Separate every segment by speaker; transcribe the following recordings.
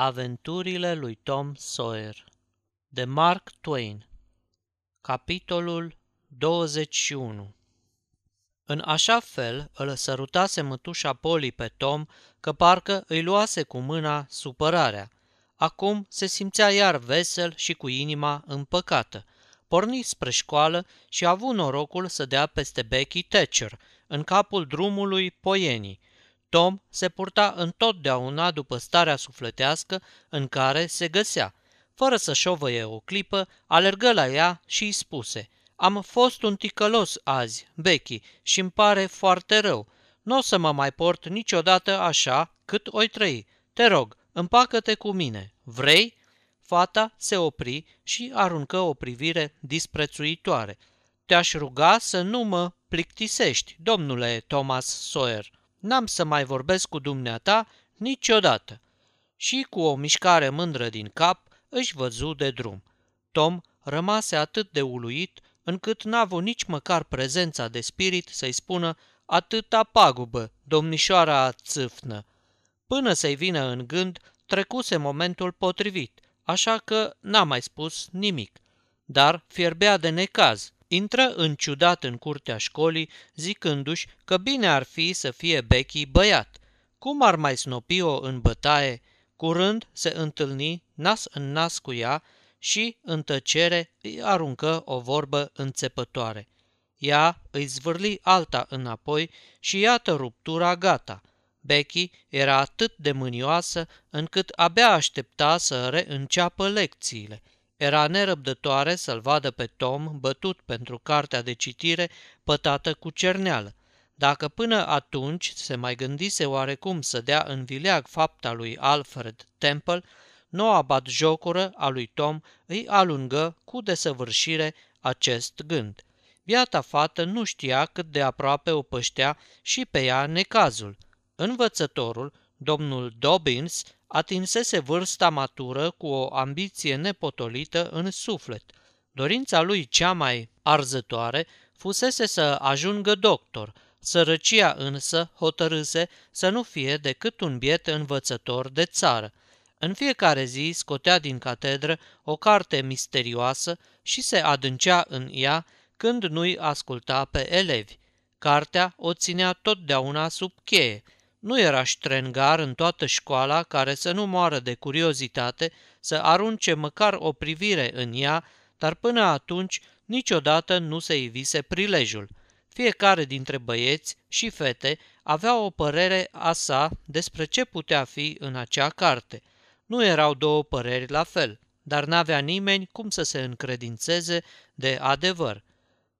Speaker 1: Aventurile lui Tom Sawyer de Mark Twain Capitolul 21 În așa fel îl sărutase mătușa Poli pe Tom că parcă îi luase cu mâna supărarea. Acum se simțea iar vesel și cu inima împăcată. Porni spre școală și a avut norocul să dea peste Becky Thatcher, în capul drumului Poienii, Tom se purta întotdeauna după starea sufletească în care se găsea. Fără să șovăie o clipă, alergă la ea și îi spuse Am fost un ticălos azi, Becky, și îmi pare foarte rău. Nu o să mă mai port niciodată așa cât oi trăi. Te rog, împacă-te cu mine. Vrei?" Fata se opri și aruncă o privire disprețuitoare. Te-aș ruga să nu mă plictisești, domnule Thomas Sawyer n-am să mai vorbesc cu dumneata niciodată. Și cu o mișcare mândră din cap își văzu de drum. Tom rămase atât de uluit încât n-a avut nici măcar prezența de spirit să-i spună atâta pagubă, domnișoara țâfnă. Până să-i vină în gând, trecuse momentul potrivit, așa că n-a mai spus nimic. Dar fierbea de necaz, intră în ciudat în curtea școlii, zicându-și că bine ar fi să fie Becky băiat. Cum ar mai snopi-o în bătaie? Curând se întâlni nas în nas cu ea și, în tăcere, îi aruncă o vorbă înțepătoare. Ea îi zvârli alta înapoi și iată ruptura gata. Becky era atât de mânioasă încât abia aștepta să reînceapă lecțiile – era nerăbdătoare să-l vadă pe Tom bătut pentru cartea de citire pătată cu cerneală. Dacă până atunci se mai gândise oarecum să dea în vileag fapta lui Alfred Temple, noua batjocură a lui Tom îi alungă cu desăvârșire acest gând. Biata fată nu știa cât de aproape o păștea și pe ea necazul. Învățătorul, domnul Dobbins, atinsese vârsta matură cu o ambiție nepotolită în suflet. Dorința lui cea mai arzătoare fusese să ajungă doctor, sărăcia însă hotărâse să nu fie decât un biet învățător de țară. În fiecare zi scotea din catedră o carte misterioasă și se adâncea în ea când nu-i asculta pe elevi. Cartea o ținea totdeauna sub cheie – nu era ștrengar în toată școala care să nu moară de curiozitate, să arunce măcar o privire în ea, dar până atunci niciodată nu se ivise prilejul. Fiecare dintre băieți și fete avea o părere a sa despre ce putea fi în acea carte. Nu erau două păreri la fel, dar n-avea nimeni cum să se încredințeze de adevăr.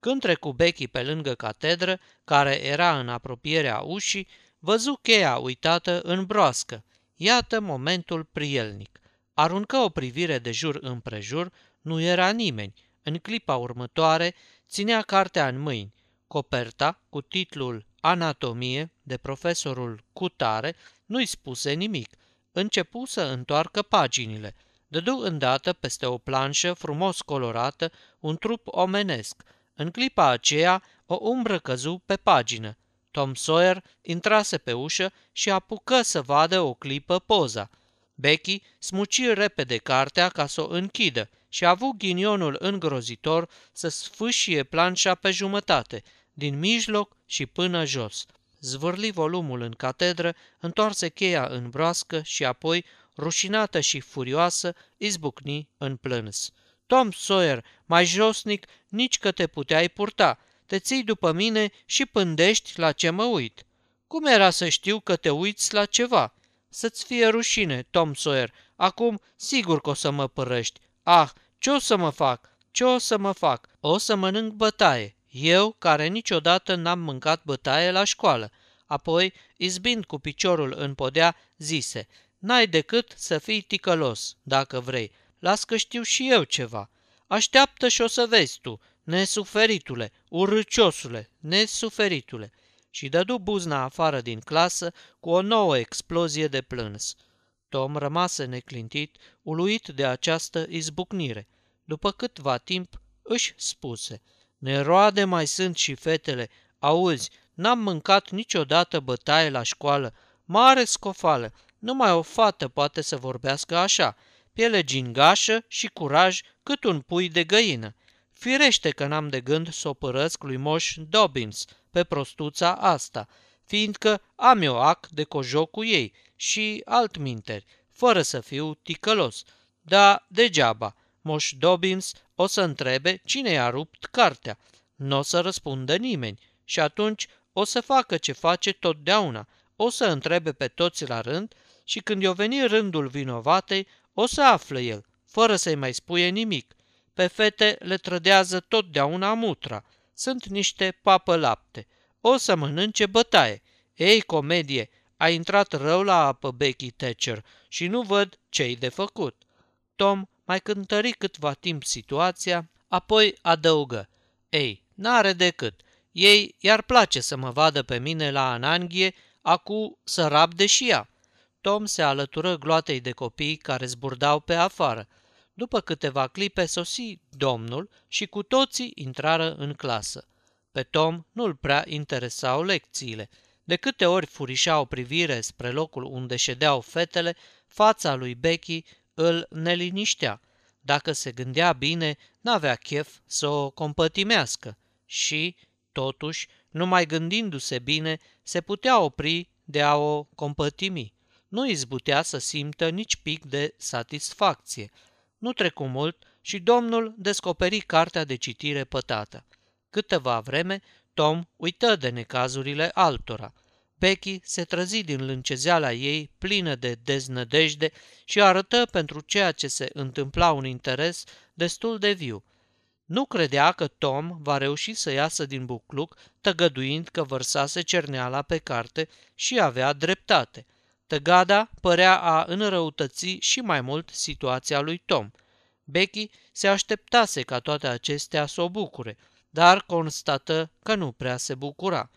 Speaker 1: Când trecu Becky pe lângă catedră, care era în apropierea ușii, Văzu cheia uitată în broască. Iată momentul prielnic. Aruncă o privire de jur împrejur, nu era nimeni. În clipa următoare, ținea cartea în mâini. Coperta, cu titlul Anatomie, de profesorul Cutare, nu-i spuse nimic. Începu să întoarcă paginile. Dădu îndată peste o planșă frumos colorată un trup omenesc. În clipa aceea, o umbră căzu pe pagină. Tom Sawyer intrase pe ușă și apucă să vadă o clipă poza. Becky smuci repede cartea ca să o închidă și a avut ghinionul îngrozitor să sfâșie planșa pe jumătate, din mijloc și până jos. Zvârli volumul în catedră, întoarse cheia în broască și apoi, rușinată și furioasă, izbucni în plâns. Tom Sawyer, mai josnic, nici că te puteai purta, te ții după mine și pândești la ce mă uit. Cum era să știu că te uiți la ceva? Să-ți fie rușine, Tom Sawyer. Acum sigur că o să mă părăști. Ah, ce o să mă fac? Ce o să mă fac? O să mănânc bătaie. Eu, care niciodată n-am mâncat bătaie la școală. Apoi, izbind cu piciorul în podea, zise, N-ai decât să fii ticălos, dacă vrei. Las că știu și eu ceva. Așteaptă și o să vezi tu nesuferitule, urâciosule, nesuferitule, și dădu buzna afară din clasă cu o nouă explozie de plâns. Tom rămase neclintit, uluit de această izbucnire. După câtva timp își spuse, Neroade mai sunt și fetele, auzi, n-am mâncat niciodată bătaie la școală, mare scofală, Numai o fată poate să vorbească așa, piele gingașă și curaj cât un pui de găină. Firește că n-am de gând să o părăsc lui Moș Dobbins pe prostuța asta, fiindcă am eu ac de cojoc cu ei și altminteri, fără să fiu ticălos. Da, degeaba, Moș Dobbins o să întrebe cine i-a rupt cartea. Nu o să răspundă nimeni și atunci o să facă ce face totdeauna, o să întrebe pe toți la rând și când i-o veni rândul vinovatei, o să află el, fără să-i mai spuie nimic. Pe fete le trădează totdeauna mutra. Sunt niște papă lapte. O să mănânce bătaie. Ei, comedie, a intrat rău la apă Becky Thatcher și nu văd ce-i de făcut. Tom mai cântări câtva timp situația, apoi adăugă. Ei, n-are decât. Ei i-ar place să mă vadă pe mine la ananghie, acu să rabde și ea. Tom se alătură gloatei de copii care zburdau pe afară. După câteva clipe sosi domnul și cu toții intrară în clasă. Pe Tom nu-l prea interesau lecțiile. De câte ori furișa o privire spre locul unde ședeau fetele, fața lui Becky îl neliniștea. Dacă se gândea bine, n-avea chef să o compătimească și, totuși, numai gândindu-se bine, se putea opri de a o compătimi. Nu izbutea să simtă nici pic de satisfacție. Nu trecu mult și domnul descoperi cartea de citire pătată. Câteva vreme, Tom uită de necazurile altora. Becky se trăzi din lâncezeala ei, plină de deznădejde, și arătă pentru ceea ce se întâmpla un interes destul de viu. Nu credea că Tom va reuși să iasă din bucluc, tăgăduind că vărsase cerneala pe carte și avea dreptate. Tăgada părea a înrăutăți și mai mult situația lui Tom. Becky se așteptase ca toate acestea să o bucure, dar constată că nu prea se bucura.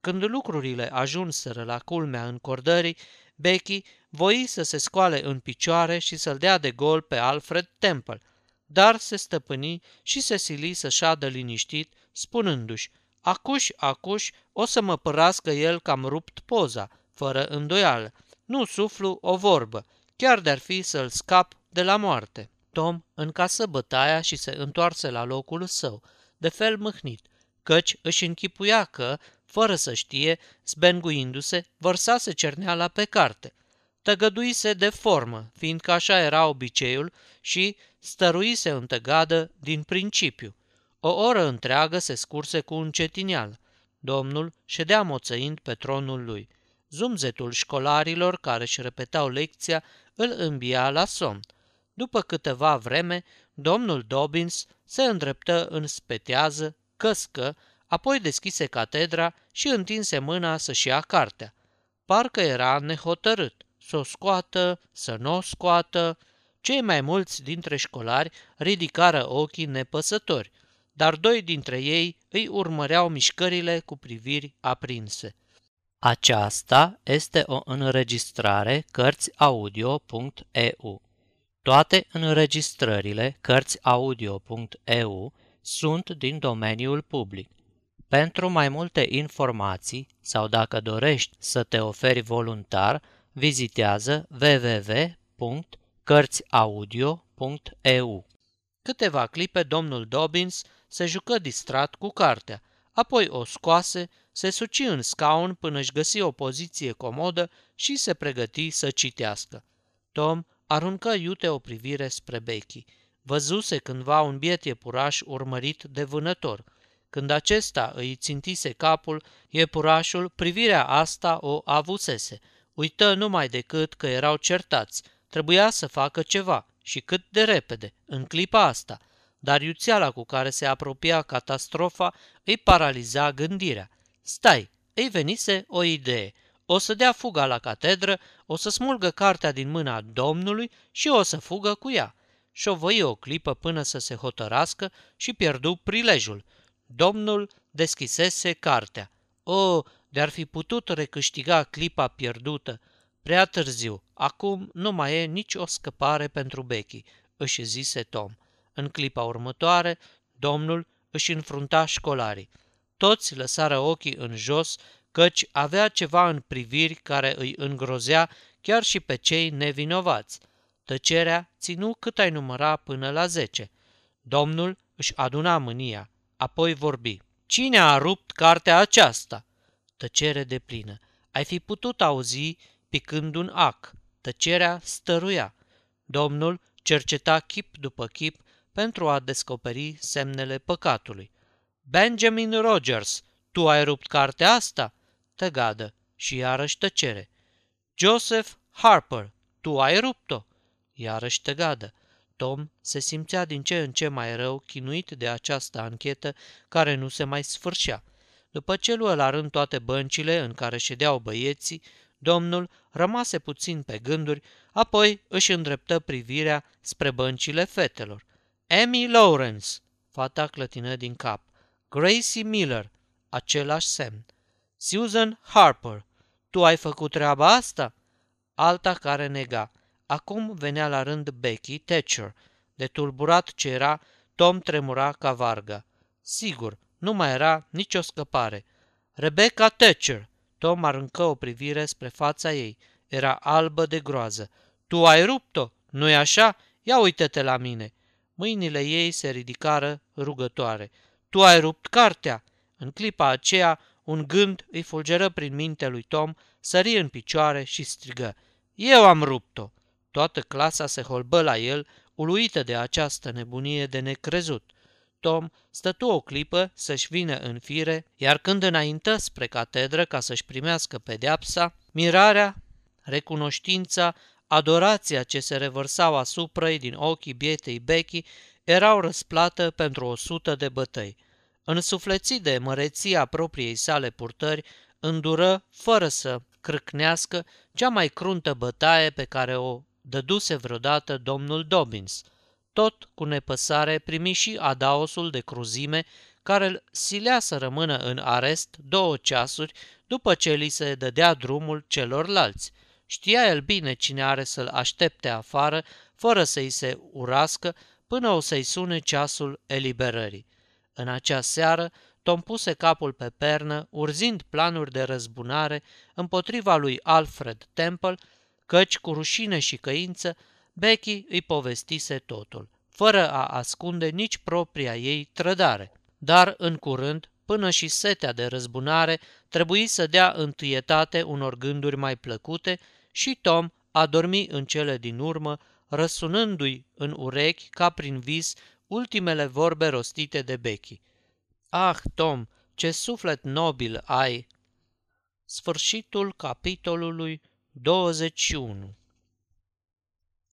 Speaker 1: Când lucrurile ajunseră la culmea încordării, Becky voi să se scoale în picioare și să-l dea de gol pe Alfred Temple, dar se stăpâni și se sili să șadă liniștit, spunându-și, acuș, acuș, o să mă părască el că am rupt poza, fără îndoială. Nu suflu o vorbă, chiar de-ar fi să-l scap de la moarte. Tom încasă bătaia și se întoarse la locul său, de fel mâhnit, căci își închipuia că, fără să știe, zbenguindu-se, vărsase cerneala pe carte. Tăgăduise de formă, fiindcă așa era obiceiul și stăruise în tăgadă din principiu. O oră întreagă se scurse cu un cetinial. Domnul ședea moțăind pe tronul lui. Zumzetul școlarilor care își repetau lecția îl îmbia la somn. După câteva vreme, domnul Dobbins se îndreptă în spetează, căscă, apoi deschise catedra și întinse mâna să-și ia cartea. Parcă era nehotărât, să o scoată, să nu o scoată. Cei mai mulți dintre școlari ridicară ochii nepăsători, dar doi dintre ei îi urmăreau mișcările cu priviri aprinse. Aceasta este o înregistrare Cărțiaudio.eu. Toate înregistrările Cărțiaudio.eu sunt din domeniul public. Pentru mai multe informații sau dacă dorești să te oferi voluntar, vizitează www.cărțiaudio.eu. Câteva clipe domnul Dobbins se jucă distrat cu cartea, apoi o scoase, se suci în scaun până își găsi o poziție comodă și se pregăti să citească. Tom aruncă iute o privire spre Becky. Văzuse cândva un biet iepuraș urmărit de vânător. Când acesta îi țintise capul, iepurașul privirea asta o avusese. Uită numai decât că erau certați. Trebuia să facă ceva și cât de repede, în clipa asta. Dar iuțeala cu care se apropia catastrofa îi paraliza gândirea. Stai, îi venise o idee. O să dea fuga la catedră, o să smulgă cartea din mâna Domnului și o să fugă cu ea. Șovăi o clipă până să se hotărască și pierdu prilejul. Domnul deschisese cartea. O, de-ar fi putut recâștiga clipa pierdută. Prea târziu, acum nu mai e nici o scăpare pentru Becky, își zise Tom. În clipa următoare, domnul își înfrunta școlarii. Toți lăsară ochii în jos, căci avea ceva în priviri care îi îngrozea chiar și pe cei nevinovați. Tăcerea ținu cât ai număra până la zece. Domnul își aduna mânia, apoi vorbi. Cine a rupt cartea aceasta? Tăcere de plină. Ai fi putut auzi picând un ac. Tăcerea stăruia. Domnul cerceta chip după chip pentru a descoperi semnele păcatului. Benjamin Rogers, tu ai rupt cartea asta? Tăgadă și iarăși tăcere. Joseph Harper, tu ai rupt-o? Iarăși tăgadă. Tom se simțea din ce în ce mai rău, chinuit de această anchetă care nu se mai sfârșea. După ce luă la rând toate băncile în care ședeau băieții, domnul rămase puțin pe gânduri, apoi își îndreptă privirea spre băncile fetelor. Amy Lawrence, fata clătină din cap. Gracie Miller, același semn. Susan Harper, tu ai făcut treaba asta? Alta care nega. Acum venea la rând Becky Thatcher. De tulburat ce era, Tom tremura ca varga. Sigur, nu mai era nicio scăpare. Rebecca Thatcher! Tom aruncă o privire spre fața ei. Era albă de groază. Tu ai rupt-o, nu-i așa? Ia uite-te la mine. Mâinile ei se ridicară rugătoare. Tu ai rupt cartea! În clipa aceea, un gând îi fulgeră prin minte lui Tom, sări în picioare și strigă. Eu am rupt-o! Toată clasa se holbă la el, uluită de această nebunie de necrezut. Tom stătu o clipă să-și vină în fire, iar când înaintă spre catedră ca să-și primească pedeapsa, mirarea, recunoștința, adorația ce se revărsau asupra ei din ochii bietei Becky erau răsplată pentru o sută de bătăi. Însuflețit de măreția propriei sale purtări, îndură, fără să crâcnească, cea mai cruntă bătaie pe care o dăduse vreodată domnul Dobbins. Tot cu nepăsare primi și adaosul de cruzime care îl silea să rămână în arest două ceasuri după ce li se dădea drumul celorlalți. Știa el bine cine are să-l aștepte afară, fără să-i se urască, până o să-i sune ceasul eliberării. În acea seară, Tom puse capul pe pernă, urzind planuri de răzbunare împotriva lui Alfred Temple, căci cu rușine și căință Becky îi povestise totul, fără a ascunde nici propria ei trădare. Dar, în curând, până și setea de răzbunare trebuie să dea întâietate unor gânduri mai plăcute și Tom a dormit în cele din urmă, răsunându-i în urechi, ca prin vis, ultimele vorbe rostite de Becky. Ah, Tom, ce suflet nobil ai! Sfârșitul capitolului 21